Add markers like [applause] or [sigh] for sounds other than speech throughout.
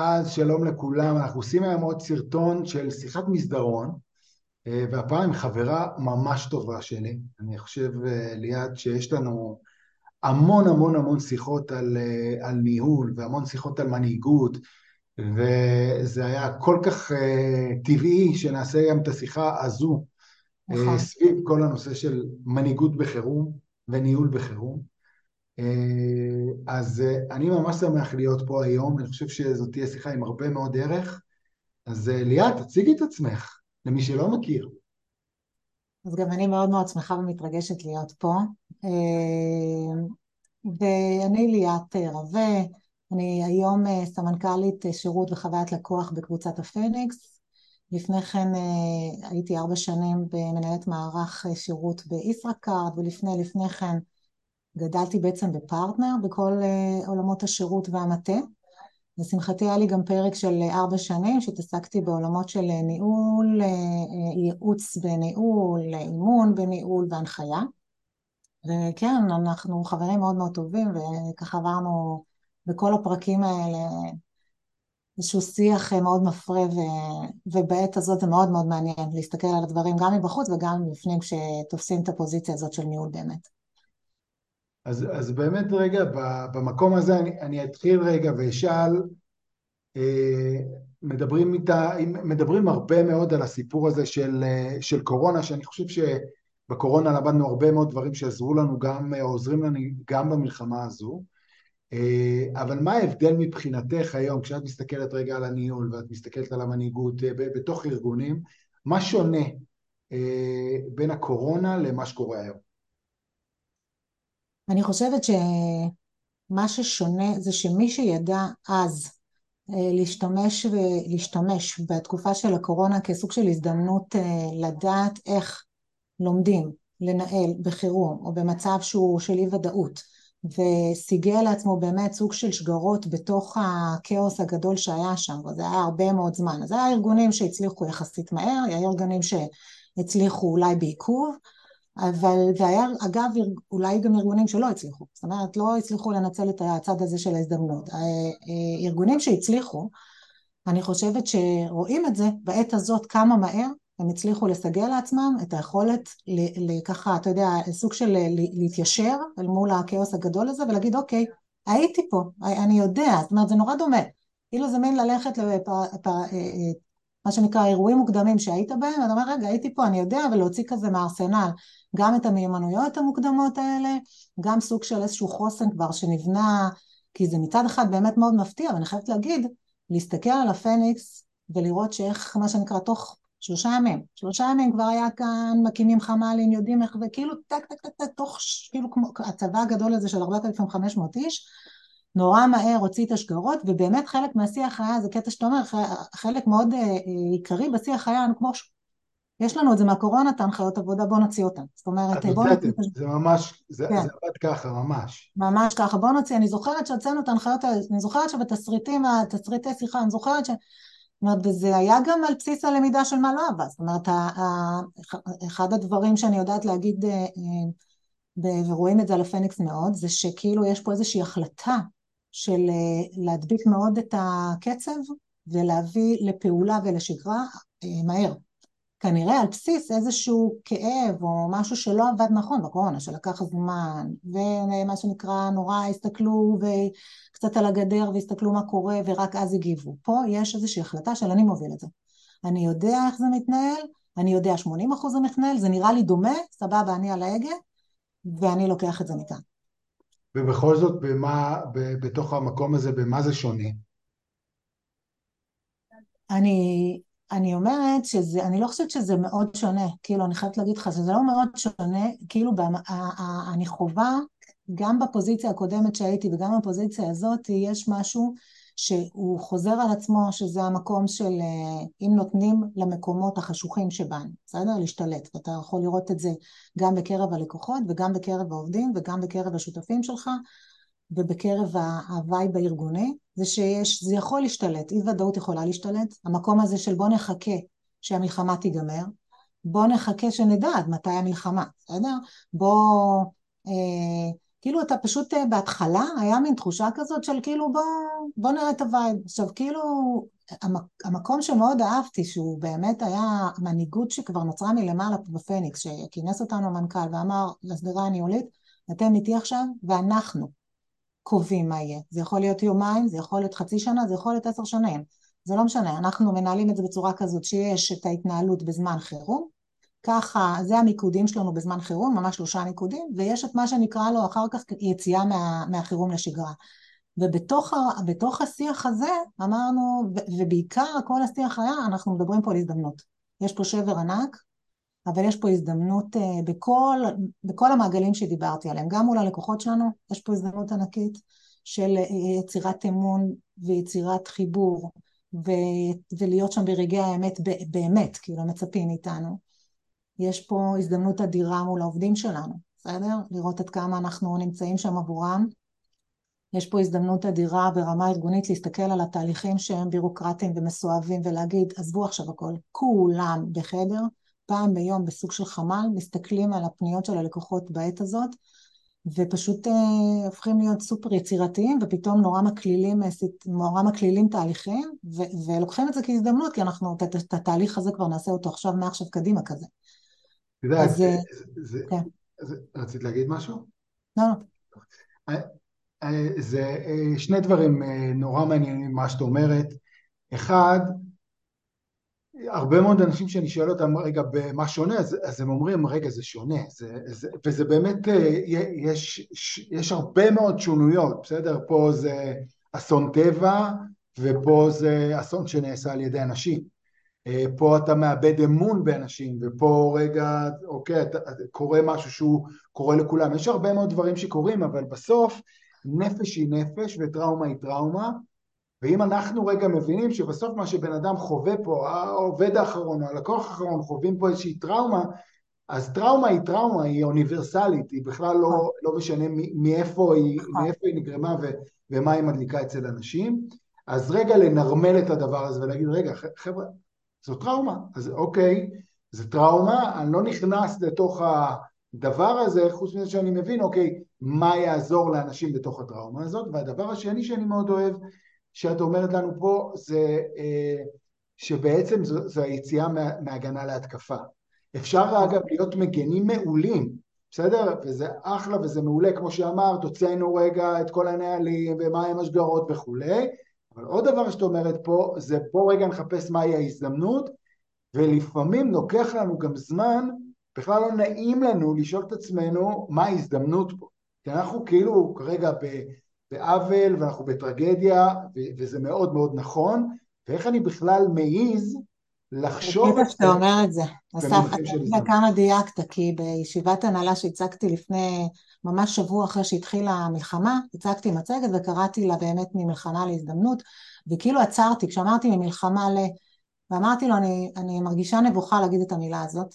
אז שלום לכולם, אנחנו עושים היום עוד סרטון של שיחת מסדרון אה, והפעם עם חברה ממש טובה שלי, אני חושב אה, ליעד שיש לנו המון המון המון שיחות על, אה, על ניהול והמון שיחות על מנהיגות וזה היה כל כך טבעי שנעשה גם את השיחה הזו נכון. סביב כל הנושא של מנהיגות בחירום וניהול בחירום אז אה, אני ממש שמח להיות פה היום, אני חושב שזאת תהיה שיחה עם הרבה מאוד ערך. אז אה, ליאת, תציגי את עצמך, למי שלא מכיר. אז גם אני מאוד מאוד שמחה ומתרגשת להיות פה. ואני ליאת רווה, אני היום סמנכ"לית שירות וחוויית לקוח בקבוצת הפניקס. לפני כן הייתי ארבע שנים במנהלת מערך שירות בישראכרט, ולפני לפני כן גדלתי בעצם בפרטנר בכל uh, עולמות השירות והמטה. לשמחתי היה לי גם פרק של ארבע שנים שהתעסקתי בעולמות של ניהול, uh, ייעוץ בניהול, אימון בניהול והנחיה. וכן, אנחנו חברים מאוד מאוד טובים וככה עברנו בכל הפרקים האלה איזשהו שיח מאוד מפרה ו... ובעת הזאת זה מאוד מאוד מעניין להסתכל על הדברים גם מבחוץ וגם מבפנים כשתופסים את הפוזיציה הזאת של ניהול באמת. אז, אז באמת רגע, במקום הזה אני, אני אתחיל רגע ואשאל, אה, מדברים, איתה, מדברים הרבה מאוד על הסיפור הזה של, של קורונה, שאני חושב שבקורונה למדנו הרבה מאוד דברים שעזרו לנו גם, או עוזרים לנו גם במלחמה הזו, אה, אבל מה ההבדל מבחינתך היום, כשאת מסתכלת רגע על הניהול ואת מסתכלת על המנהיגות אה, בתוך ארגונים, מה שונה בין הקורונה למה שקורה היום? אני חושבת שמה ששונה זה שמי שידע אז אה, להשתמש ולהשתמש בתקופה של הקורונה כסוג של הזדמנות אה, לדעת איך לומדים לנהל בחירום או במצב שהוא של אי ודאות וסיגל לעצמו באמת סוג של שגרות בתוך הכאוס הגדול שהיה שם וזה היה הרבה מאוד זמן. אז היה ארגונים שהצליחו יחסית מהר, היה ארגונים שהצליחו אולי בעיכוב אבל, והיה אגב אולי גם ארגונים שלא הצליחו, זאת אומרת לא הצליחו לנצל את הצד הזה של ההזדמנות. אה, אה, ארגונים שהצליחו, אני חושבת שרואים את זה בעת הזאת כמה מהר הם הצליחו לסגל לעצמם את היכולת לככה, אתה יודע, סוג של להתיישר אל מול הכאוס הגדול הזה ולהגיד אוקיי, הייתי פה, אני יודע, זאת אומרת זה נורא דומה, כאילו זה מין ללכת לפ... אה, מה שנקרא אירועים מוקדמים שהיית בהם, אתה אומר רגע הייתי פה אני יודע ולהוציא כזה מהארסנל גם את המיומנויות המוקדמות האלה, גם סוג של איזשהו חוסן כבר שנבנה, כי זה מצד אחד באמת מאוד מפתיע, ואני חייבת להגיד, להסתכל על הפניקס ולראות שאיך מה שנקרא תוך שלושה ימים, שלושה ימים כבר היה כאן, מקימים חמ"לים, יודעים איך, וכאילו טק טק טק טק, תוך, כאילו כמו הצבא הגדול הזה של 4,500 איש, נורא מהר הוציא את השגרות, ובאמת חלק מהשיח היה, זה קטע שאתה אומר, חלק מאוד אה, אה, עיקרי בשיח היה, כמו יש לנו את זה מהקורונה, את ההנחיות עבודה, בואו נוציא אותן. זאת אומרת, בואו נוציא... זה ממש, זה, כן. זה עבד ככה, ממש. ממש ככה, בואו נוציא. אני זוכרת שהוצאנו את ההנחיות האלה, אני זוכרת שבתסריטים, תסריטי שיחה, אני זוכרת ש... זאת אומרת, וזה היה גם על בסיס הלמידה של מה לא עבד. זאת אומרת, אחד הדברים שאני יודעת להגיד, אה, אה, ורואים את זה על הפניקס מאוד, זה שכאילו יש פה איזושהי החלטה של אה, להדביק מאוד את הקצב ולהביא לפעולה ולשגרה מהר. כנראה על בסיס איזשהו כאב או משהו שלא עבד נכון בקורונה, שלקח זמן, ומה שנקרא נורא הסתכלו וקצת על הגדר והסתכלו מה קורה ורק אז הגיבו. פה יש איזושהי החלטה של אני מוביל את זה. אני יודע איך זה מתנהל, אני יודע 80 אחוז זה מתנהל, זה נראה לי דומה, סבבה, אני על ההגה, ואני לוקח את זה מכאן. ובכל זאת, במה, בתוך המקום הזה, במה זה שונה? אני, אני אומרת שזה, אני לא חושבת שזה מאוד שונה, כאילו אני חייבת להגיד לך שזה לא מאוד שונה, כאילו אני חווה גם בפוזיציה הקודמת שהייתי וגם בפוזיציה הזאת יש משהו שהוא חוזר על עצמו שזה המקום של אה, אם נותנים למקומות החשוכים שבנו, בסדר? להשתלט, ואתה יכול לראות את זה גם בקרב הלקוחות וגם בקרב העובדים וגם בקרב השותפים שלך ובקרב ה vibe הארגוני, זה שיש, זה יכול להשתלט, אי ודאות יכולה להשתלט, המקום הזה של בוא נחכה שהמלחמה תיגמר, בוא נחכה שנדע עד מתי המלחמה, בסדר? בוא אה, כאילו אתה פשוט אה, בהתחלה היה מין תחושה כזאת של כאילו בוא, בוא נראה את ה vibe. עכשיו כאילו המקום שמאוד אהבתי שהוא באמת היה מנהיגות שכבר נוצרה מלמעלה בפניקס שכינס אותנו המנכ"ל ואמר לסדרה הניהולית אתם איתי עכשיו ואנחנו קובעים מה יהיה. זה יכול להיות יומיים, זה יכול להיות חצי שנה, זה יכול להיות עשר שנים. זה לא משנה, אנחנו מנהלים את זה בצורה כזאת שיש את ההתנהלות בזמן חירום, ככה, זה המיקודים שלנו בזמן חירום, ממש שלושה מיקודים, ויש את מה שנקרא לו אחר כך יציאה מה, מהחירום לשגרה. ובתוך השיח הזה אמרנו, ובעיקר כל השיח היה, אנחנו מדברים פה על הזדמנות. יש פה שבר ענק, אבל יש פה הזדמנות אה, בכל, בכל המעגלים שדיברתי עליהם, גם מול הלקוחות שלנו, יש פה הזדמנות ענקית של אה, יצירת אמון ויצירת חיבור, ו, ולהיות שם ברגעי האמת באמת, כאילו מצפים מאיתנו. יש פה הזדמנות אדירה מול העובדים שלנו, בסדר? לראות עד כמה אנחנו נמצאים שם עבורם. יש פה הזדמנות אדירה ברמה ארגונית להסתכל על התהליכים שהם בירוקרטיים ומסואבים ולהגיד, עזבו עכשיו הכל, כולם בחדר, פעם ביום בסוג של חמ"ל, מסתכלים על הפניות של הלקוחות בעת הזאת, ופשוט אה, הופכים להיות סופר יצירתיים, ופתאום נורא מקלילים, אה, נורא מקלילים תהליכים, ו- ולוקחים את זה כהזדמנות, כי אנחנו את התהליך הזה כבר נעשה אותו עכשיו, מעכשיו קדימה כזה. את יודעת, כן. רצית להגיד משהו? לא, לא. אה, אה, זה שני דברים נורא מעניינים מה שאת אומרת. אחד, הרבה מאוד אנשים שאני שואל אותם, רגע, במה שונה? אז, אז הם אומרים, רגע, זה שונה. זה, זה, וזה באמת, יש, יש הרבה מאוד שונויות, בסדר? פה זה אסון טבע, ופה זה אסון שנעשה על ידי אנשים. אה, פה אתה מאבד אמון באנשים, ופה רגע, אוקיי, אתה, קורה משהו שהוא קורה לכולם. יש הרבה מאוד דברים שקורים, אבל בסוף נפש היא נפש וטראומה היא טראומה, ואם אנחנו רגע מבינים שבסוף מה שבן אדם חווה פה, העובד האחרון, הלקוח האחרון, חווים פה איזושהי טראומה, אז טראומה היא טראומה, היא אוניברסלית, היא בכלל לא, לא משנה מאיפה היא, מאיפה היא נגרמה ו, ומה היא מדליקה אצל אנשים. אז רגע לנרמל את הדבר הזה ולהגיד, רגע, חבר'ה, זו טראומה. אז אוקיי, זו טראומה, אני לא נכנס לתוך הדבר הזה, חוץ מזה שאני מבין, אוקיי, מה יעזור לאנשים בתוך הטראומה הזאת. והדבר השני שאני מאוד אוהב, שאת אומרת לנו פה, זה אה, שבעצם זו, זו היציאה מה, מהגנה להתקפה. אפשר אגב להיות מגנים מעולים, בסדר? וזה אחלה וזה מעולה, כמו שאמרת, הוצאנו רגע את כל הנהלים ומה הם השגרות וכולי, אבל עוד דבר שאת אומרת פה, זה בוא רגע נחפש מהי ההזדמנות, ולפעמים לוקח לנו גם זמן, בכלל לא נעים לנו לשאול את עצמנו מה ההזדמנות פה. כי אנחנו כאילו כרגע בעוול ואנחנו בטרגדיה, וזה מאוד מאוד נכון, ואיך אני בכלל מעז לחשוב... את שאתה אומר את זה. אסף, אתה יודע כמה דייקת, כי בישיבת הנהלה שהצגתי לפני ממש שבוע אחרי שהתחילה המלחמה, הצגתי מצגת וקראתי לה באמת ממלחמה להזדמנות, וכאילו עצרתי, כשאמרתי ממלחמה ל... ואמרתי לו, אני, אני מרגישה נבוכה להגיד את המילה הזאת,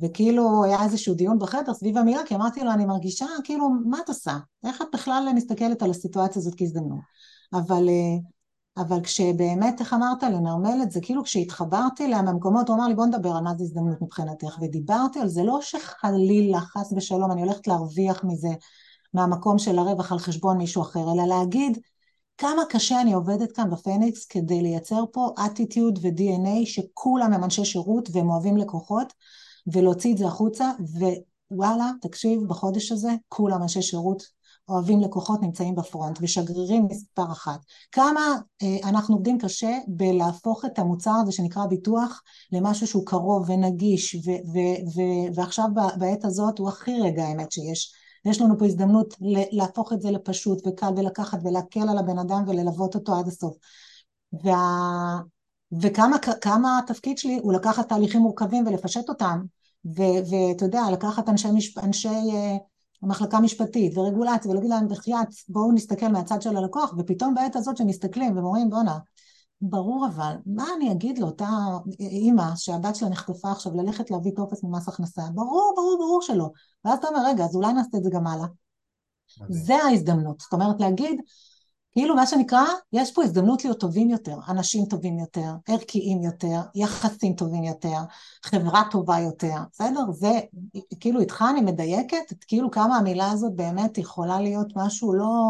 וכאילו היה איזשהו דיון בחדר סביב המילה, כי אמרתי לו, אני מרגישה, כאילו, מה את עושה? איך את בכלל מסתכלת על הסיטואציה הזאת כהזדמנות? אבל, אבל כשבאמת, איך אמרת, לנרמל את זה, כאילו כשהתחברתי אליה מהמקומות, הוא אמר לי, בוא נדבר על מה זה הזדמנות מבחינתך, ודיברתי על זה, לא שחלילה, חס ושלום, אני הולכת להרוויח מזה, מהמקום של הרווח על חשבון מישהו אחר, אלא להגיד, כמה קשה אני עובדת כאן בפניקס כדי לייצר פה אטיטיוד ו-DNA שכולם הם אנשי שירות והם אוהבים לקוחות, ולהוציא את זה החוצה, ווואלה, תקשיב, בחודש הזה כולם אנשי שירות אוהבים לקוחות נמצאים בפרונט ושגרירים מספר אחת. כמה אה, אנחנו עובדים קשה בלהפוך את המוצר הזה שנקרא ביטוח למשהו שהוא קרוב ונגיש ו- ו- ו- ועכשיו בעת הזאת הוא הכי רגע האמת שיש. יש לנו פה הזדמנות להפוך את זה לפשוט וקל ולקחת ולהקל על הבן אדם וללוות אותו עד הסוף. וה... וכמה התפקיד שלי הוא לקחת תהליכים מורכבים ולפשט אותם ואתה יודע, לקחת אנשי, משפ... אנשי uh, מחלקה משפטית ורגולציה ולהגיד להם בחייאת בואו נסתכל מהצד של הלקוח. ופתאום בעת הזאת שמסתכלים ואומרים בואנה ברור אבל מה אני אגיד לאותה אימא שהבת שלה נחטפה עכשיו ללכת להביא טופס ממס הכנסה? ברור ברור ברור שלא. ואז אתה אומר רגע אז אולי נעשה את זה גם הלאה. זה ההזדמנות. זאת אומרת להגיד כאילו מה שנקרא, יש פה הזדמנות להיות טובים יותר, אנשים טובים יותר, ערכיים יותר, יחסים טובים יותר, חברה טובה יותר, בסדר? זה, כאילו איתך אני מדייקת, כאילו כמה המילה הזאת באמת יכולה להיות משהו לא,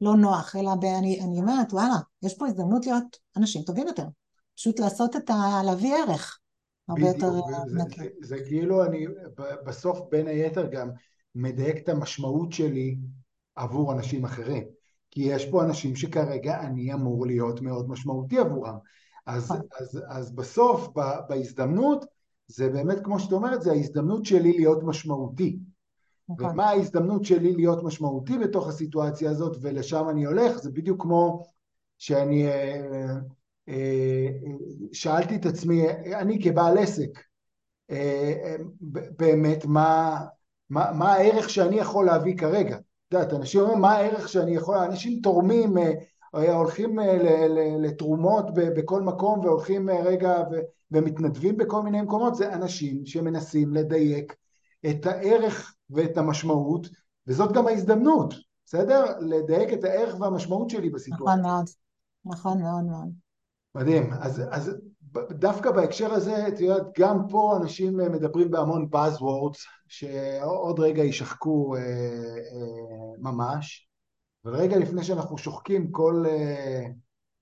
לא נוח, אלא אני, אני אומרת, וואלה, יש פה הזדמנות להיות אנשים טובים יותר. פשוט לעשות את ה... להביא ערך. הרבה יותר נקי. זה, זה, זה כאילו אני בסוף בין היתר גם מדייק את המשמעות שלי עבור אנשים אחרים. כי יש פה אנשים שכרגע אני אמור להיות מאוד משמעותי עבורם. אז, נכון. אז, אז בסוף, ב, בהזדמנות, זה באמת, כמו שאת אומרת, זה ההזדמנות שלי להיות משמעותי. נכון. ומה ההזדמנות שלי להיות משמעותי בתוך הסיטואציה הזאת, ולשם אני הולך, זה בדיוק כמו שאני אה, אה, שאלתי את עצמי, אני כבעל עסק, אה, באמת, מה, מה, מה הערך שאני יכול להביא כרגע? יודעת, אנשים אומרים, מה הערך שאני יכול, אנשים תורמים, הולכים לתרומות בכל מקום והולכים רגע ומתנדבים בכל מיני מקומות, זה אנשים שמנסים לדייק את הערך ואת המשמעות, וזאת גם ההזדמנות, בסדר? לדייק את הערך והמשמעות שלי בסיטואציה. נכון מאוד, נכון מאוד מאוד. מדהים. אז, אז דווקא בהקשר הזה, את יודעת, גם פה אנשים מדברים בהמון Buzzwords, שעוד רגע יישחקו אה, אה, ממש, אבל רגע לפני שאנחנו שוחקים כל, אה,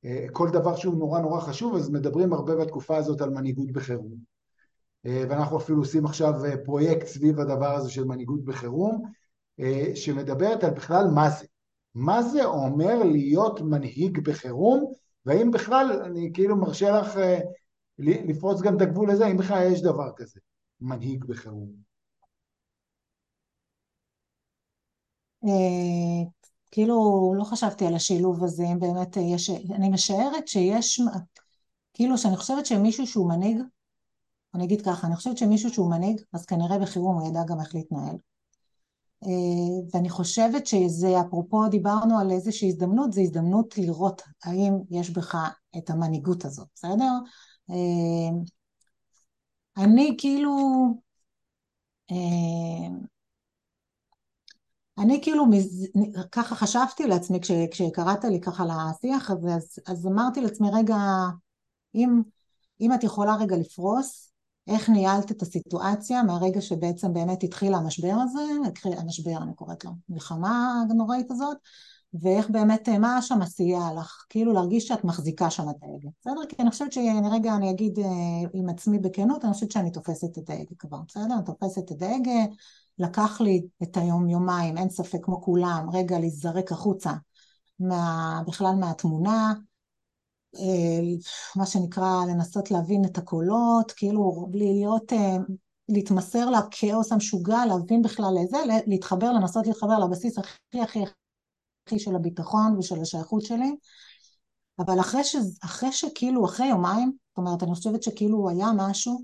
אה, כל דבר שהוא נורא נורא חשוב, אז מדברים הרבה בתקופה הזאת על מנהיגות בחירום. אה, ואנחנו אפילו עושים עכשיו אה, פרויקט סביב הדבר הזה של מנהיגות בחירום, אה, שמדברת על בכלל מה זה. מה זה אומר להיות מנהיג בחירום, והאם בכלל, אני כאילו מרשה לך לפרוץ גם את הגבול הזה, אם בכלל יש דבר כזה, מנהיג בחירום. כאילו, לא חשבתי על השילוב הזה, אם באמת יש, אני משערת שיש, כאילו שאני חושבת שמישהו שהוא מנהיג, אני אגיד ככה, אני חושבת שמישהו שהוא מנהיג, אז כנראה בחירום הוא ידע גם איך להתנהל. אה, ואני חושבת שזה, אפרופו דיברנו על איזושהי הזדמנות, זו הזדמנות לראות האם יש בך את המנהיגות הזאת, בסדר? אה, אני כאילו, אה, אני כאילו, ככה חשבתי לעצמי, כש, כשקראת לי ככה לשיח הזה, אז, אז אמרתי לעצמי, רגע, אם, אם את יכולה רגע לפרוס איך ניהלת את הסיטואציה מהרגע שבעצם באמת התחיל המשבר הזה, המשבר אני קוראת לו, מלחמה הנוראית הזאת, ואיך באמת, מה שם סייע לך, כאילו להרגיש שאת מחזיקה שם את ההגה, בסדר? כי אני חושבת שרגע אני אגיד אה, עם עצמי בכנות, אני חושבת שאני תופסת את ההגה כבר, בסדר? אני תופסת את ההגה, לקח לי את היום יומיים, אין ספק כמו כולם, רגע להיזרק החוצה, מה, בכלל מהתמונה, אה, מה שנקרא לנסות להבין את הקולות, כאילו בלי להיות, אה, להתמסר לכאוס המשוגע, להבין בכלל איזה, להתחבר, לנסות להתחבר לבסיס הכי הכי הכי של הביטחון ושל השייכות שלי, אבל אחרי, ש, אחרי שכאילו, אחרי יומיים, זאת אומרת, אני חושבת שכאילו היה משהו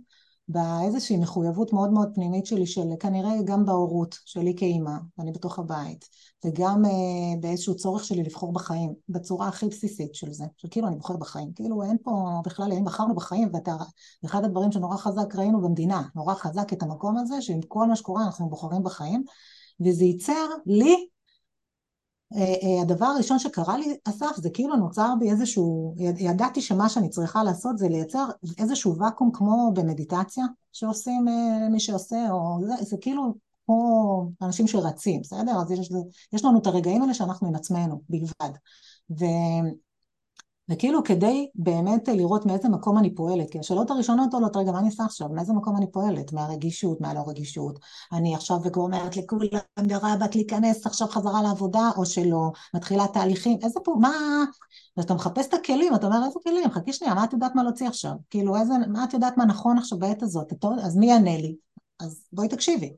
באיזושהי מחויבות מאוד מאוד פנימית שלי, של כנראה גם בהורות שלי כאימא, אני בתוך הבית, וגם uh, באיזשהו צורך שלי לבחור בחיים, בצורה הכי בסיסית של זה, של כאילו אני בוחר בחיים, כאילו אין פה בכלל, אם בחרנו בחיים, ואתה, אחד הדברים שנורא חזק ראינו במדינה, נורא חזק את המקום הזה, שעם כל מה שקורה אנחנו בוחרים בחיים, וזה ייצר לי אה, אה, הדבר הראשון שקרה לי, אסף, זה כאילו נוצר בי איזשהו, ידעתי שמה שאני צריכה לעשות זה לייצר איזשהו ואקום כמו במדיטציה שעושים אה, מי שעושה, או זה, זה כאילו כמו אנשים שרצים, בסדר? אז יש, יש לנו את הרגעים האלה שאנחנו עם עצמנו בלבד. ו, וכאילו כדי באמת לראות מאיזה מקום אני פועלת, כי השאלות הראשונות עולות, רגע, מה אני עושה עכשיו? מאיזה מקום אני פועלת? מהרגישות, מהלא רגישות? אני עכשיו אומרת לכולם, גרה בת להיכנס עכשיו חזרה לעבודה, או שלא? מתחילה תהליכים, איזה פה, מה... ואתה מחפש את הכלים, אתה אומר, איזה כלים? חכי שנייה, מה את יודעת מה להוציא עכשיו? כאילו, איזה, מה את יודעת מה נכון עכשיו בעת הזאת? אז מי יענה לי? אז בואי תקשיבי.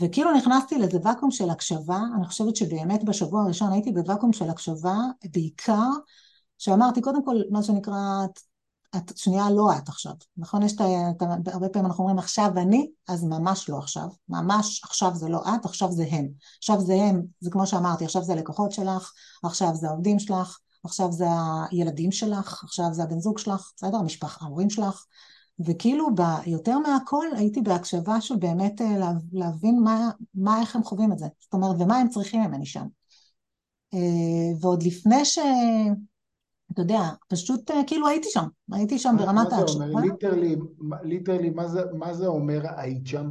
וכאילו נכנסתי לאיזה ואקום של הקשבה, אני חושבת שבאמת בשבוע הראשון הייתי בוואקום של הקשבה, בעיקר שאמרתי, קודם כל, מה שנקרא, את שנייה לא את עכשיו, נכון? יש את ה... הרבה פעמים אנחנו אומרים עכשיו אני, אז ממש לא עכשיו, ממש עכשיו זה לא את, עכשיו זה הם. עכשיו זה הם, זה כמו שאמרתי, עכשיו זה הלקוחות שלך, עכשיו זה העובדים שלך, עכשיו זה הילדים שלך, עכשיו זה הבן זוג שלך, בסדר? המשפחה, ההורים שלך. וכאילו ב, יותר מהכל הייתי בהקשבה של באמת אה, להבין מה, מה, איך הם חווים את זה. זאת אומרת, ומה הם צריכים ממני שם. ועוד לפני ש... אתה יודע, פשוט כאילו הייתי שם, הייתי שם ברמת ההקשבה. literally, literally, מה זה אומר היית שם?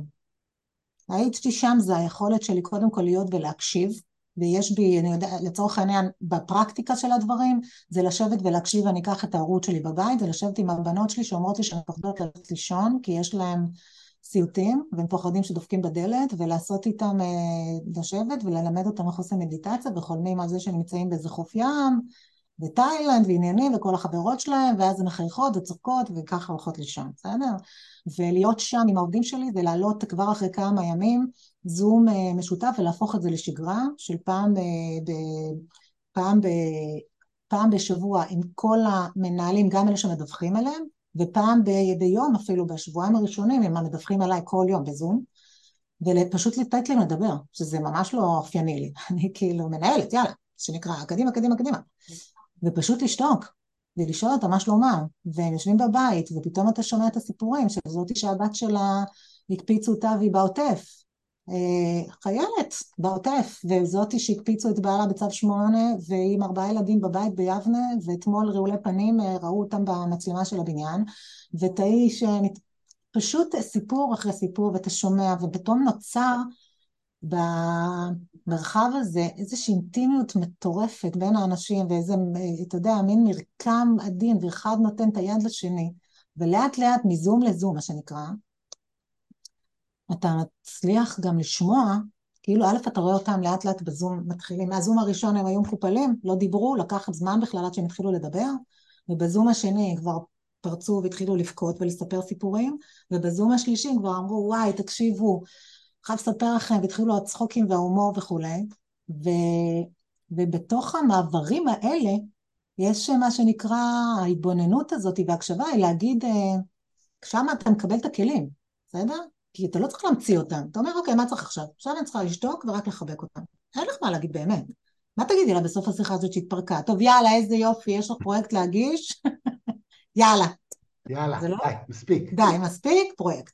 הייתי שם זה היכולת שלי קודם כל להיות ולהקשיב, ויש בי, אני יודע, לצורך העניין, בפרקטיקה של הדברים, זה לשבת ולהקשיב, אני אקח את הערוץ שלי בבית, זה לשבת עם הבנות שלי שאומרות לי שהן פוחדות ללכת לישון, כי יש להן סיוטים, והם פוחדים שדופקים בדלת, ולעשות איתם, אה, לשבת וללמד אותם איך עושים מדיטציה, וחולמים על זה שהם נמצאים באיזה חוף ים, בתאילנד ועניינים וכל החברות שלהם, ואז הן מחייכות וצוחקות וככה הולכות לישון, בסדר? ולהיות שם עם העובדים שלי זה לעלות כבר אחרי כמה ימים זום אה, משותף ולהפוך את זה לשגרה של פעם, ב, ב, פעם, ב, פעם בשבוע עם כל המנהלים, גם אלה שמדווחים עליהם, ופעם ב, ביום אפילו בשבועיים הראשונים הם מדווחים עליי כל יום בזום, ופשוט לתת להם לדבר, שזה ממש לא אופייני לי, [laughs] אני כאילו מנהלת, יאללה, שנקרא, קדימה, קדימה, קדימה. ופשוט לשתוק, ולשאול אותה מה שלומם, והם יושבים בבית, ופתאום אתה שומע את הסיפורים של זאתי שהבת שלה הקפיצו אותה והיא בעוטף, אה, חיילת בעוטף, וזאתי שהקפיצו את בעלה בצו שמונה, והיא עם ארבעה ילדים בבית ביבנה, ואתמול רעולי פנים אה, ראו אותם במצלמה של הבניין, ותהי שפשוט סיפור אחרי סיפור, ואתה שומע, ופתאום נוצר במרחב הזה איזושהי אינטימיות מטורפת בין האנשים ואיזה, אתה יודע, מין מרקם עדין ואחד נותן את היד לשני ולאט לאט מזום לזום, מה שנקרא, אתה מצליח גם לשמוע, כאילו א', אתה רואה אותם לאט לאט בזום מתחילים, מהזום הראשון הם היו מקופלים, לא דיברו, לקחת זמן בכלל עד שהם התחילו לדבר, ובזום השני כבר פרצו והתחילו לבכות ולספר סיפורים, ובזום השלישי כבר אמרו, וואי, תקשיבו, חייב לספר לכם, והתחילו הצחוקים וההומור וכולי, ו, ובתוך המעברים האלה יש מה שנקרא ההתבוננות הזאת וההקשבה היא להגיד, אה, שם אתה מקבל את הכלים, בסדר? כי אתה לא צריך להמציא אותם. אתה אומר, אוקיי, מה צריך עכשיו? עכשיו אני צריכה לשתוק ורק לחבק אותם. אין לך מה להגיד באמת. מה תגידי לה בסוף השיחה הזאת שהתפרקה? טוב, יאללה, איזה יופי, יש לך פרויקט להגיש? [laughs] יאללה. יאללה, לא? די, מספיק. די, מספיק, פרויקט.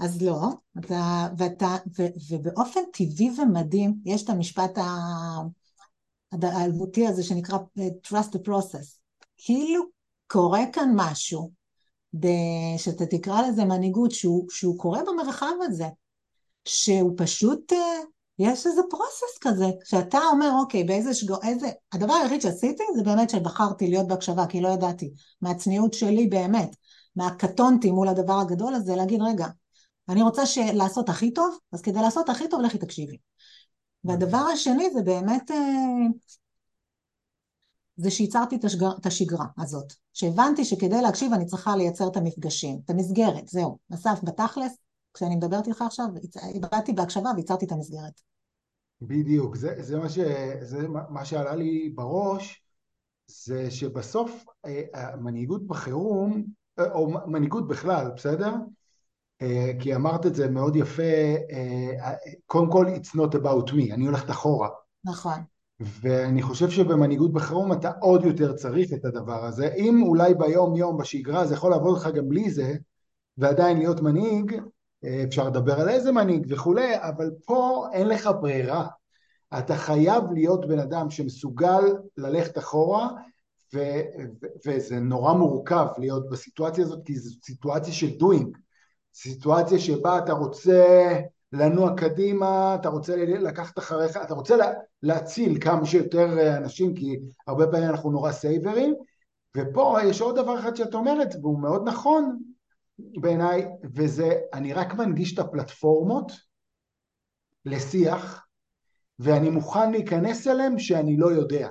אז לא, אתה, ואתה, ו, ובאופן טבעי ומדהים, יש את המשפט האלבותי הזה שנקרא אה, trust the process. כאילו קורה כאן משהו, שאתה תקרא לזה מנהיגות, שהוא, שהוא קורה במרחב הזה, שהוא פשוט, אה, יש איזה פרוסס כזה, שאתה אומר, אוקיי, באיזה שגו, איזה, הדבר היחיד שעשיתי זה באמת שבחרתי להיות בהקשבה, כי לא ידעתי, מהצניעות שלי באמת, מהקטונתי מול הדבר הגדול הזה, להגיד, רגע, אני רוצה לעשות הכי טוב, אז כדי לעשות הכי טוב, לכי תקשיבי. והדבר השני זה באמת, אה, זה שייצרתי את, השגר, את השגרה הזאת. שהבנתי שכדי להקשיב אני צריכה לייצר את המפגשים, את המסגרת, זהו. אסף, בתכלס, כשאני מדברת איתך עכשיו, באתי בהקשבה וייצרתי את המסגרת. בדיוק, זה, זה, מה, ש, זה מה שעלה לי בראש, זה שבסוף אה, מנהיגות בחירום, אה, או מנהיגות בכלל, בסדר? אה, כי אמרת את זה מאוד יפה, אה, קודם כל it's not about me, אני הולכת אחורה. נכון. ואני חושב שבמנהיגות בחירום אתה עוד יותר צריך את הדבר הזה. אם אולי ביום יום בשגרה זה יכול לעבוד לך גם בלי זה, ועדיין להיות מנהיג, אה, אפשר לדבר על איזה מנהיג וכולי, אבל פה אין לך ברירה. אתה חייב להיות בן אדם שמסוגל ללכת אחורה, ו- ו- וזה נורא מורכב להיות בסיטואציה הזאת, כי זו סיטואציה של doing. סיטואציה שבה אתה רוצה לנוע קדימה, אתה רוצה לקחת אחריך, אתה רוצה להציל כמה שיותר אנשים, כי הרבה פעמים אנחנו נורא סייברים, ופה יש עוד דבר אחד שאת אומרת, והוא מאוד נכון בעיניי, וזה, אני רק מנגיש את הפלטפורמות לשיח, ואני מוכן להיכנס אליהם שאני לא יודע.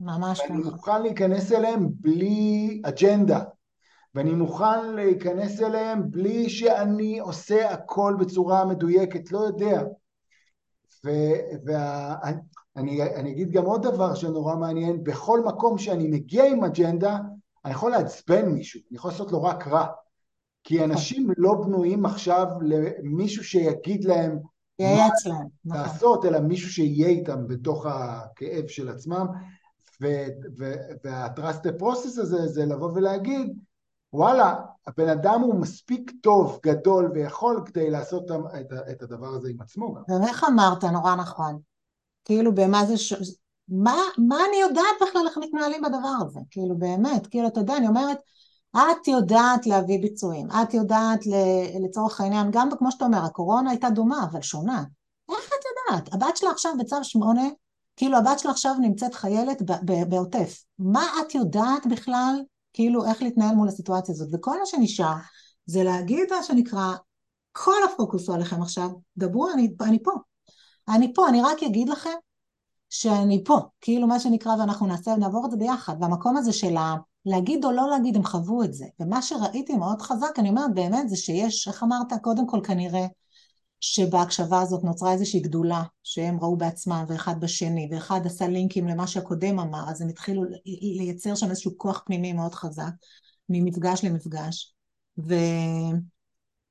ממש ככה. ואני מוכן להיכנס אליהם בלי אג'נדה. ואני מוכן להיכנס אליהם בלי שאני עושה הכל בצורה מדויקת, לא יודע. ואני אגיד גם עוד דבר שנורא מעניין, בכל מקום שאני מגיע עם אג'נדה, אני יכול לעצבן מישהו, אני יכול לעשות לו רק רע. כי נכון. אנשים לא בנויים עכשיו למישהו שיגיד להם מה נכון. לעשות, אלא מישהו שיהיה איתם בתוך הכאב של עצמם. וה-trust the process הזה זה לבוא ולהגיד, וואלה, הבן אדם הוא מספיק טוב, גדול ויכול כדי לעשות את, הדבר הזה עם עצמו. ואיך אמרת, נורא נכון. כאילו במה זה, ש... מה, מה אני יודעת בכלל איך מתנהלים בדבר הזה? כאילו באמת, כאילו אתה יודע, אני אומרת, את יודעת להביא ביצועים, את יודעת לצורך העניין, גם כמו שאתה אומר, הקורונה הייתה דומה, אבל שונה. איך את יודעת? הבת שלה עכשיו בצו שמונה, כאילו הבת שלה עכשיו נמצאת חיילת בעוטף. מה את יודעת בכלל, כאילו, איך להתנהל מול הסיטואציה הזאת? וכל מה שנשאר זה להגיד מה שנקרא, כל הפוקוס הוא עליכם עכשיו, דברו, אני, אני פה. אני פה, אני רק אגיד לכם שאני פה, כאילו מה שנקרא, ואנחנו נעשה, נעבור את זה ביחד. והמקום הזה של. להגיד או לא להגיד, הם חוו את זה. ומה שראיתי מאוד חזק, אני אומרת באמת, זה שיש, איך אמרת, קודם כל כנראה, שבהקשבה הזאת נוצרה איזושהי גדולה שהם ראו בעצמם ואחד בשני ואחד עשה לינקים למה שהקודם אמר אז הם התחילו לייצר שם איזשהו כוח פנימי מאוד חזק ממפגש למפגש ו...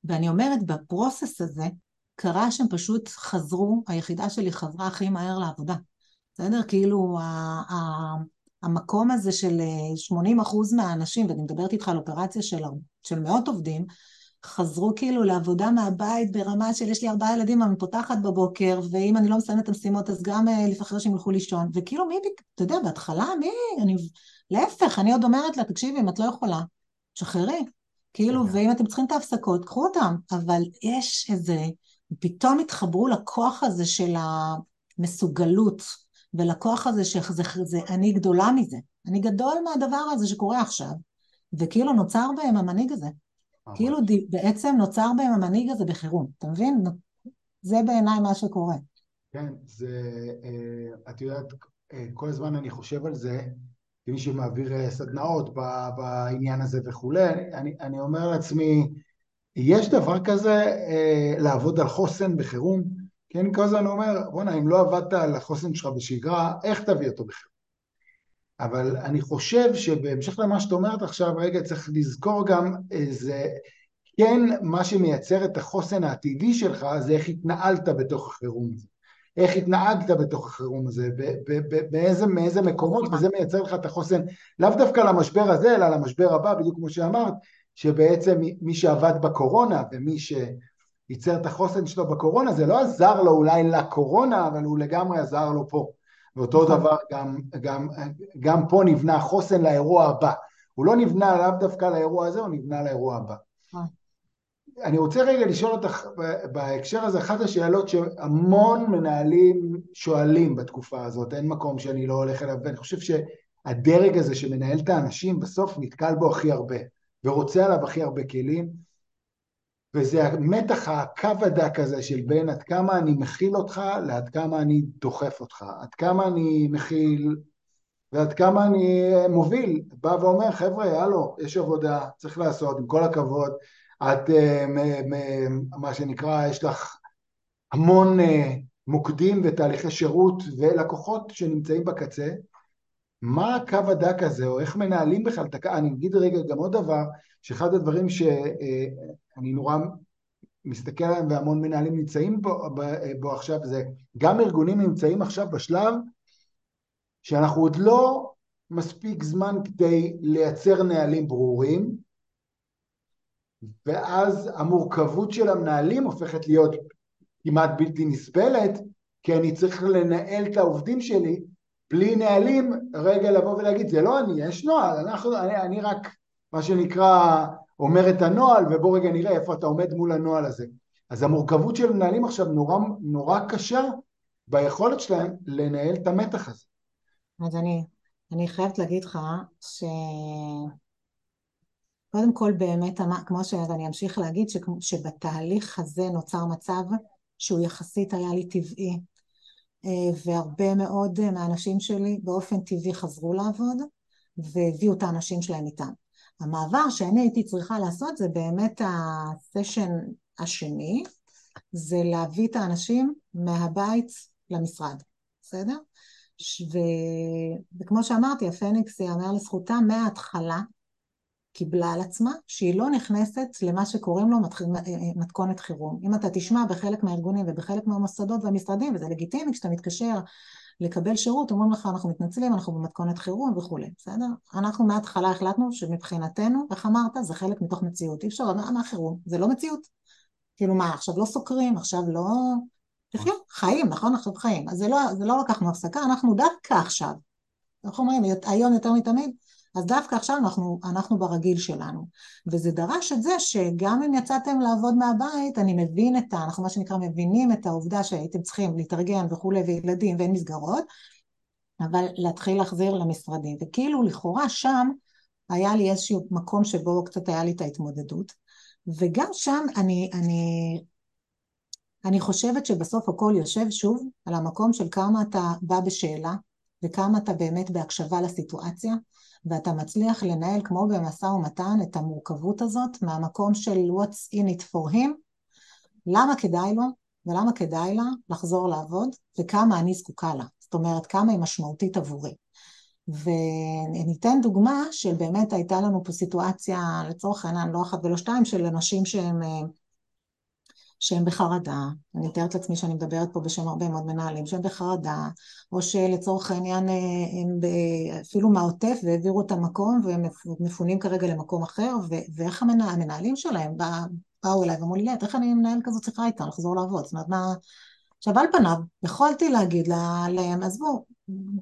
ואני אומרת בפרוסס הזה קרה שהם פשוט חזרו, היחידה שלי חזרה הכי מהר לעבודה בסדר? כאילו ה- המקום הזה של 80 אחוז מהאנשים, ואני מדברת איתך על אופרציה של, של מאות עובדים, חזרו כאילו לעבודה מהבית ברמה של יש לי ארבעה ילדים, אני פותחת בבוקר, ואם אני לא מסיימת את המשימות אז גם אה, לפחר שהם ילכו לישון, וכאילו מי, אתה יודע, בהתחלה מי, אני, להפך, אני עוד אומרת לה, תקשיבי, אם את לא יכולה, שחררי, כאילו, אוקיי. ואם אתם צריכים את ההפסקות, קחו אותם, אבל יש איזה, פתאום התחברו לכוח הזה של המסוגלות, ולכוח הזה שזה זה, אני גדולה מזה, אני גדול מהדבר הזה שקורה עכשיו, וכאילו נוצר בהם המנהיג הזה. כאילו בעצם נוצר בהם המנהיג הזה בחירום, אתה מבין? זה בעיניי מה שקורה. כן, זה, אה, את יודעת, אה, כל הזמן אני חושב על זה, כמי שמעביר אה, סדנאות בעניין הזה וכולי, אני, אני אומר לעצמי, יש דבר כזה לעבוד על חוסן בחירום? כן, כל הזמן אומר, בואנה, אם לא עבדת על החוסן שלך בשגרה, איך תביא אותו בחירום? אבל אני חושב שבהמשך למה שאת אומרת עכשיו, רגע, צריך לזכור גם איזה, כן, מה שמייצר את החוסן העתידי שלך זה איך התנהלת בתוך החירום הזה. איך התנהגת בתוך החירום הזה, באיזה, מאיזה מקומות, וזה מייצר לך את החוסן, לאו דווקא למשבר הזה, אלא למשבר הבא, בדיוק כמו שאמרת, שבעצם מי שעבד בקורונה ומי שייצר את החוסן שלו בקורונה, זה לא עזר לו אולי לקורונה, אבל הוא לגמרי עזר לו פה. ואותו נכון. דבר גם, גם, גם פה נבנה חוסן לאירוע הבא. הוא לא נבנה לאו דווקא לאירוע הזה, הוא נבנה לאירוע הבא. נכון. אני רוצה רגע לשאול אותך בהקשר הזה, אחת השאלות שהמון מנהלים שואלים בתקופה הזאת, אין מקום שאני לא הולך אליו, ואני חושב שהדרג הזה שמנהל את האנשים בסוף נתקל בו הכי הרבה, ורוצה עליו הכי הרבה כלים, וזה המתח הקו הדק הזה של בין עד כמה אני מכיל אותך לעד כמה אני דוחף אותך, עד כמה אני מכיל ועד כמה אני מוביל, בא ואומר חבר'ה הלו יש עבודה, צריך לעשות עם כל הכבוד, את אה, מה שנקרא יש לך המון אה, מוקדים ותהליכי שירות ולקוחות שנמצאים בקצה, מה הקו הדק הזה או איך מנהלים בכלל את הקו, אני אגיד רגע גם עוד דבר שאחד הדברים שאני נורא מסתכל עליהם והמון מנהלים נמצאים בו, בו עכשיו זה גם ארגונים נמצאים עכשיו בשלב שאנחנו עוד לא מספיק זמן כדי לייצר נהלים ברורים ואז המורכבות של המנהלים הופכת להיות כמעט בלתי נסבלת כי אני צריך לנהל את העובדים שלי בלי נהלים רגע לבוא ולהגיד זה לא אני, יש נוהל, אנחנו, אני, אני רק מה שנקרא אומר את הנוהל ובוא רגע נראה איפה אתה עומד מול הנוהל הזה. אז המורכבות של מנהלים עכשיו נורא, נורא קשה ביכולת שלהם לנהל את המתח הזה. אז אני, אני חייבת להגיד לך ש... קודם כל באמת, כמו שאני אמשיך להגיד, שבתהליך הזה נוצר מצב שהוא יחסית היה לי טבעי, והרבה מאוד מהאנשים שלי באופן טבעי חזרו לעבוד, והביאו את האנשים שלהם איתם. המעבר שאני הייתי צריכה לעשות זה באמת הסשן השני, זה להביא את האנשים מהבית למשרד, בסדר? ו... וכמו שאמרתי, הפניקס יאמר לזכותה מההתחלה קיבלה על עצמה שהיא לא נכנסת למה שקוראים לו מתכונת חירום. אם אתה תשמע בחלק מהארגונים ובחלק מהמוסדות והמשרדים, וזה לגיטימי כשאתה מתקשר לקבל שירות, אומרים לך אנחנו מתנצלים, אנחנו במתכונת חירום וכולי, בסדר? אנחנו מההתחלה החלטנו שמבחינתנו, איך אמרת, זה חלק מתוך מציאות. אי אפשר, מה, חירום? זה לא מציאות. כאילו מה, עכשיו לא סוקרים, עכשיו לא... תחיו חיים, נכון? עכשיו חיים. אז זה לא, זה לא לקחנו הפסקה, אנחנו דווקא עכשיו. איך אומרים, היום יותר מתמיד, אז דווקא עכשיו אנחנו, אנחנו ברגיל שלנו. וזה דרש את זה שגם אם יצאתם לעבוד מהבית, אני מבין את ה... אנחנו מה שנקרא מבינים את העובדה שהייתם צריכים להתארגן וכולי, וילדים ואין מסגרות, אבל להתחיל להחזיר למשרדים. וכאילו לכאורה שם היה לי איזשהו מקום שבו קצת היה לי את ההתמודדות. וגם שם אני, אני, אני חושבת שבסוף הכל יושב שוב על המקום של כמה אתה בא בשאלה וכמה אתה באמת בהקשבה לסיטואציה ואתה מצליח לנהל כמו במשא ומתן את המורכבות הזאת מהמקום של what's in it for him, למה כדאי לו ולמה כדאי לה לחזור לעבוד וכמה אני זקוקה לה, זאת אומרת כמה היא משמעותית עבורי. וניתן דוגמה של באמת הייתה לנו פה סיטואציה לצורך העניין לא אחת ולא שתיים של אנשים שהם שהם בחרדה, אני מתארת לעצמי שאני מדברת פה בשם הרבה מאוד מנהלים שהם בחרדה, או שלצורך העניין אה, הם אפילו מהעוטף והעבירו את המקום והם מפונים כרגע למקום אחר, ואיך המנהלים שלהם באו אליי ואמרו לי, איך אני מנהל כזאת שיחה איתם, לחזור לעבוד, זאת אומרת מה... עכשיו על פניו, יכולתי להגיד להם, עזבו,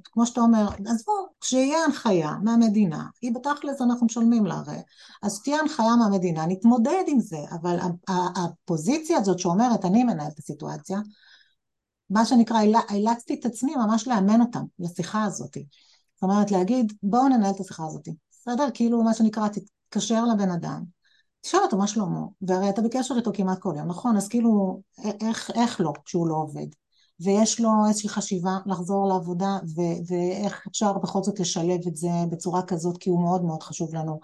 כמו שאתה אומר, עזבו, כשיהיה הנחיה מהמדינה, היא בתכלס אנחנו משלמים לה הרי, אז תהיה הנחיה מהמדינה, נתמודד עם זה, אבל הפוזיציה הזאת שאומרת אני מנהל את הסיטואציה, מה שנקרא, אילצתי את עצמי ממש לאמן אותם לשיחה הזאת. זאת אומרת, להגיד, בואו ננהל את השיחה הזאת, בסדר? כאילו, מה שנקרא, תתקשר לבן אדם, תשאל אותו מה שלמה, והרי אתה בקשר איתו כמעט כל יום, נכון? אז כאילו, איך, איך לא כשהוא לא עובד? ויש לו איזושהי חשיבה לחזור לעבודה ו- ואיך אפשר בכל זאת לשלב את זה בצורה כזאת כי הוא מאוד מאוד חשוב לנו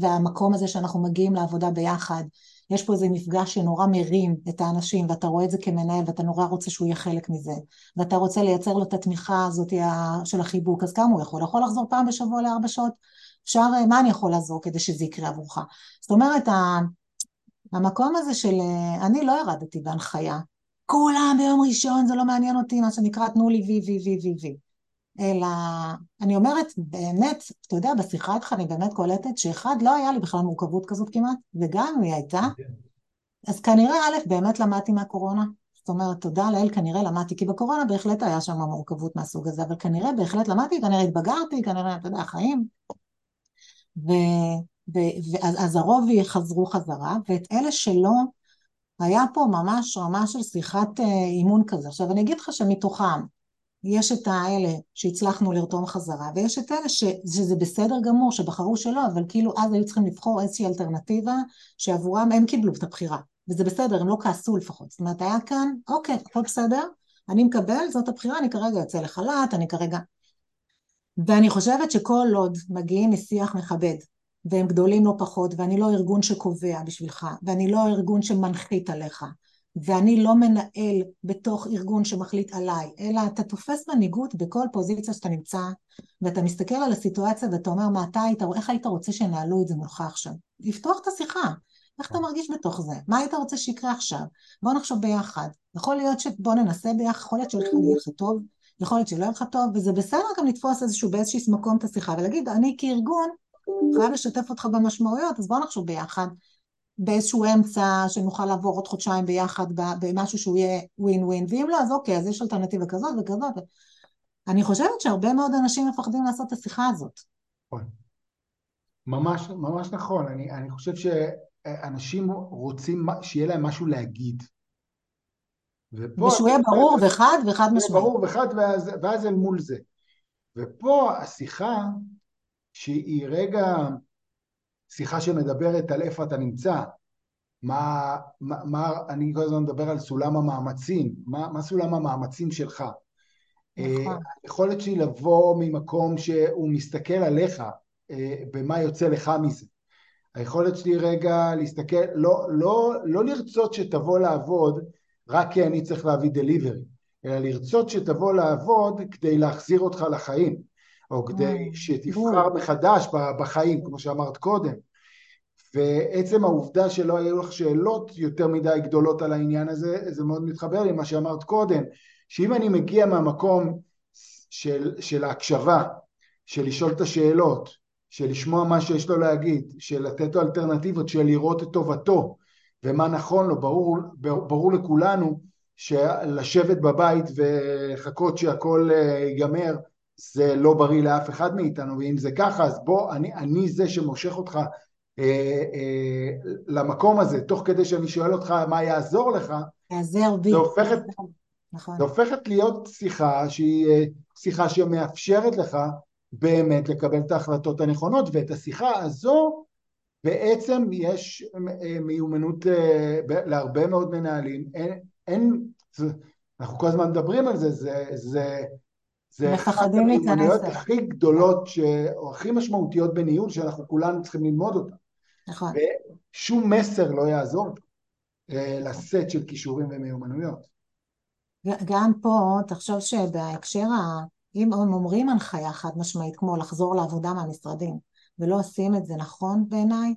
והמקום הזה שאנחנו מגיעים לעבודה ביחד יש פה איזה מפגש שנורא מרים את האנשים ואתה רואה את זה כמנהל ואתה נורא רוצה שהוא יהיה חלק מזה ואתה רוצה לייצר לו את התמיכה הזאת של החיבוק אז כמה הוא יכול? יכול לחזור פעם בשבוע לארבע שעות? אפשר, מה אני יכול לעזור כדי שזה יקרה עבורך? זאת אומרת המקום הזה של אני לא ירדתי בהנחיה כולם ביום ראשון, זה לא מעניין אותי, מה שנקרא, תנו לי וי וי וי וי וי. אלא, אני אומרת, באמת, אתה יודע, בשיחה איתך אני באמת קולטת שאחד, לא היה לי בכלל מורכבות כזאת כמעט, וגם אם היא הייתה, אז כנראה, א', באמת למדתי מהקורונה. זאת אומרת, תודה לאל, כנראה למדתי, כי בקורונה בהחלט היה שם מורכבות מהסוג הזה, אבל כנראה בהחלט למדתי, כנראה התבגרתי, כנראה, אתה יודע, החיים. ו... ואז הרוב חזרו חזרה, ואת אלה שלא, היה פה ממש רמה של שיחת אה, אימון כזה. עכשיו אני אגיד לך שמתוכם יש את האלה שהצלחנו לרתום חזרה, ויש את אלה ש, שזה בסדר גמור, שבחרו שלא, אבל כאילו אז היו צריכים לבחור איזושהי אלטרנטיבה שעבורם הם קיבלו את הבחירה, וזה בסדר, הם לא כעסו לפחות. זאת אומרת, היה כאן, אוקיי, הכל בסדר, אני מקבל, זאת הבחירה, אני כרגע יוצא לחל"ת, אני כרגע... ואני חושבת שכל עוד מגיעים משיח מכבד, והם גדולים לא פחות, ואני לא ארגון שקובע בשבילך, ואני לא ארגון שמנחית עליך, ואני לא מנהל בתוך ארגון שמחליט עליי, אלא אתה תופס מנהיגות בכל פוזיציה שאתה נמצא, ואתה מסתכל על הסיטואציה ואתה אומר, מה אתה היית, איך היית רוצה שינהלו את זה מולך עכשיו? לפתוח את השיחה. איך אתה מרגיש בתוך זה? מה היית רוצה שיקרה עכשיו? בוא נחשוב ביחד. יכול להיות שבוא ננסה ביחד, יכול להיות שהולך לי לך טוב, יכול להיות שלא יהיה לך טוב, וזה בסדר גם לתפוס איזשהו באיזשהו מקום את השיחה ולהגיד, אני כארגון חייב לשתף אותך במשמעויות, אז בוא נחשוב ביחד באיזשהו אמצע שנוכל לעבור עוד חודשיים ביחד במשהו שהוא יהיה ווין ווין, ואם לא אז אוקיי, אז יש אלטרנטיבה כזאת וכזאת. אני חושבת שהרבה מאוד אנשים מפחדים לעשות את השיחה הזאת. נכון. ממש, ממש נכון, אני, אני חושב שאנשים רוצים שיהיה להם משהו להגיד. ופה... ושהוא יהיה ברור וחד וחד משמעי. ברור וחד ואז, ואז אל מול זה. ופה השיחה שהיא רגע שיחה שמדברת על איפה אתה נמצא, מה, מה, מה אני כל הזמן מדבר על סולם המאמצים, מה, מה סולם המאמצים שלך. נכון. היכולת שלי לבוא ממקום שהוא מסתכל עליך, אה, במה יוצא לך מזה. היכולת שלי רגע להסתכל, לא, לא, לא לרצות שתבוא לעבוד רק כי אני צריך להביא דליברי, אלא לרצות שתבוא לעבוד כדי להחזיר אותך לחיים. או כדי שתבחר מחדש בחיים, כמו שאמרת קודם. ועצם העובדה שלא היו לך שאלות יותר מדי גדולות על העניין הזה, זה מאוד מתחבר למה שאמרת קודם, שאם אני מגיע מהמקום של, של ההקשבה, של לשאול את השאלות, של לשמוע מה שיש לו להגיד, של לתת לו אלטרנטיבות, של לראות את טובתו ומה נכון לו, ברור, ברור לכולנו שלשבת בבית ולחכות שהכל אה, ייגמר זה לא בריא לאף אחד מאיתנו, ואם זה ככה אז בוא, אני, אני זה שמושך אותך אה, אה, למקום הזה, תוך כדי שאני שואל אותך מה יעזור לך, יעזר בי. זה הופכת, נכון. זה הופכת להיות שיחה שהיא אה, שיחה שמאפשרת לך באמת לקבל את ההחלטות הנכונות, ואת השיחה הזו בעצם יש אה, מיומנות אה, להרבה מאוד מנהלים, אין, אין אנחנו כל הזמן מדברים על זה, זה, זה, זה אחת המיומנויות הכי גדולות ש, או הכי משמעותיות בניהול שאנחנו כולנו צריכים ללמוד אותה. נכון. ושום מסר לא יעזור אה, לסט של כישורים ומיומנויות. גם פה, תחשוב שבהקשר, ה... אם הם אומרים הנחיה חד משמעית, כמו לחזור לעבודה מהמשרדים, ולא עושים את זה נכון בעיניי,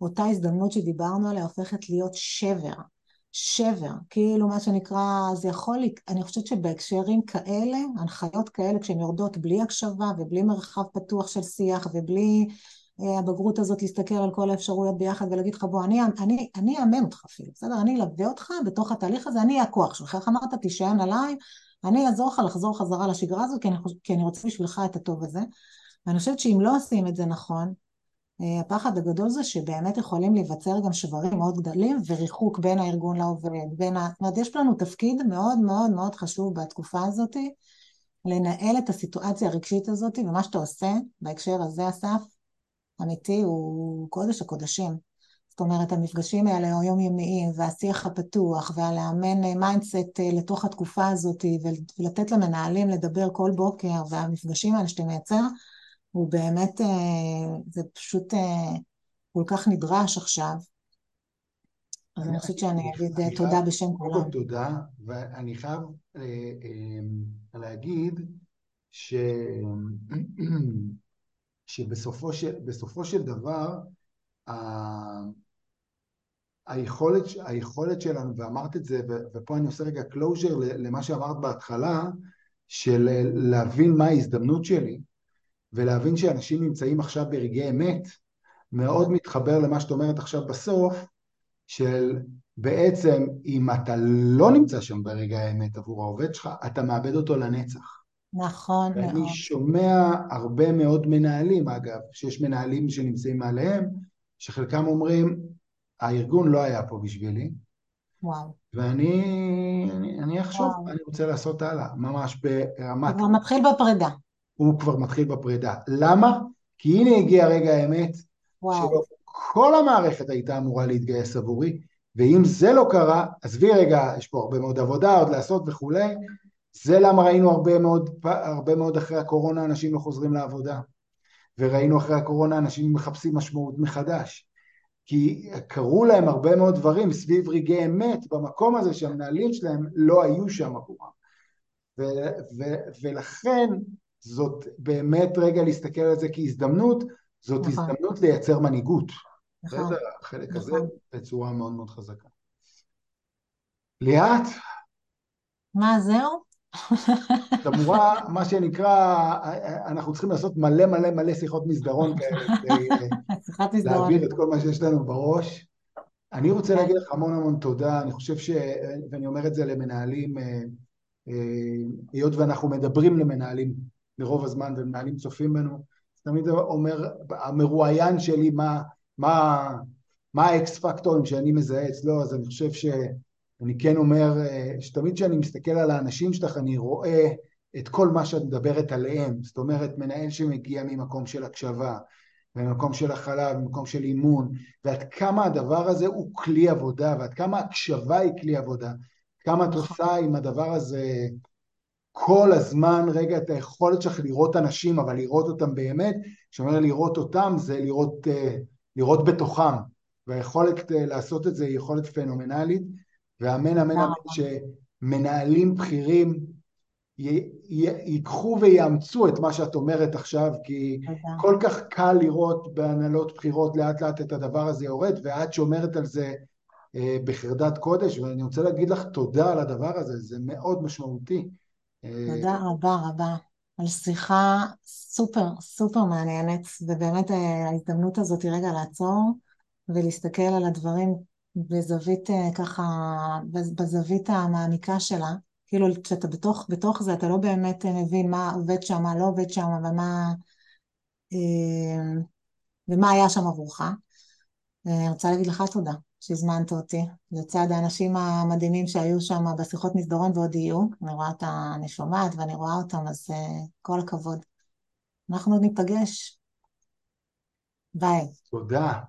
אותה הזדמנות שדיברנו עליה הופכת להיות שבר. שבר, כאילו מה שנקרא, זה יכול, אני חושבת שבהקשרים כאלה, הנחיות כאלה, כשהן יורדות בלי הקשבה ובלי מרחב פתוח של שיח ובלי אה, הבגרות הזאת להסתכל על כל האפשרויות ביחד ולהגיד לך בוא אני, אני, אני אאמן אותך אפילו, בסדר? אני אלווה אותך בתוך התהליך הזה, אני הכוח שלך, איך אמרת? תישען עליי, אני אעזור לך לחזור חזרה לשגרה הזאת כי אני, כי אני רוצה בשבילך את הטוב הזה ואני חושבת שאם לא עושים את זה נכון, הפחד הגדול זה שבאמת יכולים להיווצר גם שברים מאוד גדולים וריחוק בין הארגון לעובד, בין ה... זאת אומרת, יש לנו תפקיד מאוד מאוד מאוד חשוב בתקופה הזאת לנהל את הסיטואציה הרגשית הזאת, ומה שאתה עושה בהקשר הזה, אסף, אמיתי, הוא קודש הקודשים. זאת אומרת, המפגשים האלה היומיומיים, והשיח הפתוח, והלאמן mindset אה, לתוך התקופה הזאת, ולתת למנהלים לדבר כל בוקר, והמפגשים האלה שאתה מייצר, הוא באמת, אה, זה פשוט אה, כל כך נדרש עכשיו. אז אני חושבת שאני אגיד אה, תודה בשם כולם. תודה, ואני חייב להגיד ש... [clears throat] שבסופו של, של דבר היכולת, היכולת שלנו, ואמרת את זה, ופה אני עושה רגע closure למה שאמרת בהתחלה, של להבין מה ההזדמנות שלי, ולהבין שאנשים נמצאים עכשיו ברגעי אמת, מאוד מתחבר למה שאת אומרת עכשיו בסוף, של בעצם אם אתה לא נמצא שם ברגע האמת עבור העובד שלך, אתה מאבד אותו לנצח. נכון מאוד. ואני שומע הרבה מאוד מנהלים, אגב, שיש מנהלים שנמצאים מעליהם, שחלקם אומרים, הארגון לא היה פה בשבילי, וואו. ואני אני, אני אחשוב, וואו. אני רוצה לעשות הלאה, ממש ברמת... כבר מתחיל בפרידה. הוא כבר מתחיל בפרידה. למה? כי הנה הגיע רגע האמת, שכל המערכת הייתה אמורה להתגייס עבורי, ואם זה לא קרה, עזבי רגע, יש פה הרבה מאוד עבודה עוד לעשות וכולי, זה למה ראינו הרבה מאוד, הרבה מאוד אחרי הקורונה אנשים לא חוזרים לעבודה, וראינו אחרי הקורונה אנשים מחפשים משמעות מחדש. כי קרו להם הרבה מאוד דברים סביב רגעי אמת במקום הזה שהמנהלים שלהם לא היו שם עבורם. ולכן זאת באמת רגע להסתכל על זה כהזדמנות, זאת נכון. הזדמנות לייצר מנהיגות. נכון. זה החלק נכון. הזה בצורה מאוד מאוד חזקה. ליאת? מה, זהו? תמורה, מה שנקרא, אנחנו צריכים לעשות מלא מלא מלא שיחות מסדרון כאלה, כדי להעביר את כל מה שיש לנו בראש. אני רוצה כן. להגיד לך המון המון תודה, אני חושב ש... ואני אומר את זה למנהלים, אה, אה, היות ואנחנו מדברים למנהלים מרוב הזמן ומנהלים צופים בנו, תמיד אומר, המרואיין שלי, מה, מה, מה האקס פקטורים שאני מזהה אצלו, אז אני חושב שאני כן אומר, שתמיד כשאני מסתכל על האנשים שלך, אני רואה את כל מה שאת מדברת עליהם, זאת אומרת, מנהל שמגיע ממקום של הקשבה, ממקום של הכלה, ממקום של אימון, ועד כמה הדבר הזה הוא כלי עבודה, ועד כמה הקשבה היא כלי עבודה, כמה את עושה עם הדבר הזה כל הזמן רגע את היכולת שלך לראות אנשים, אבל לראות אותם באמת, כשאומר לראות אותם זה לראות, אה, לראות בתוכם, והיכולת אה, לעשות את זה היא יכולת פנומנלית, ואמן אמן אמן שמנהלים בכירים ייקחו ויאמצו את מה שאת אומרת עכשיו, כי כל כך קל לראות בהנהלות בחירות לאט לאט את הדבר הזה יורד, ואת שומרת על זה אה, בחרדת קודש, ואני רוצה להגיד לך תודה על הדבר הזה, זה מאוד משמעותי. תודה רבה רבה על שיחה סופר סופר מעניינת, ובאמת אה, ההזדמנות הזאת היא רגע לעצור ולהסתכל על הדברים בזווית ככה, בזווית המעמיקה שלה, כאילו כשאתה בתוך, בתוך זה אתה לא באמת מבין מה עובד שם, מה לא עובד שם ומה, ומה היה שם עבורך. אני רוצה להגיד לך תודה שהזמנת אותי, לצד האנשים המדהימים שהיו שם בשיחות מסדרון ועוד יהיו, אני רואה אותה, אני שומעת ואני רואה אותם, אז כל הכבוד. אנחנו עוד ניפגש. ביי. תודה.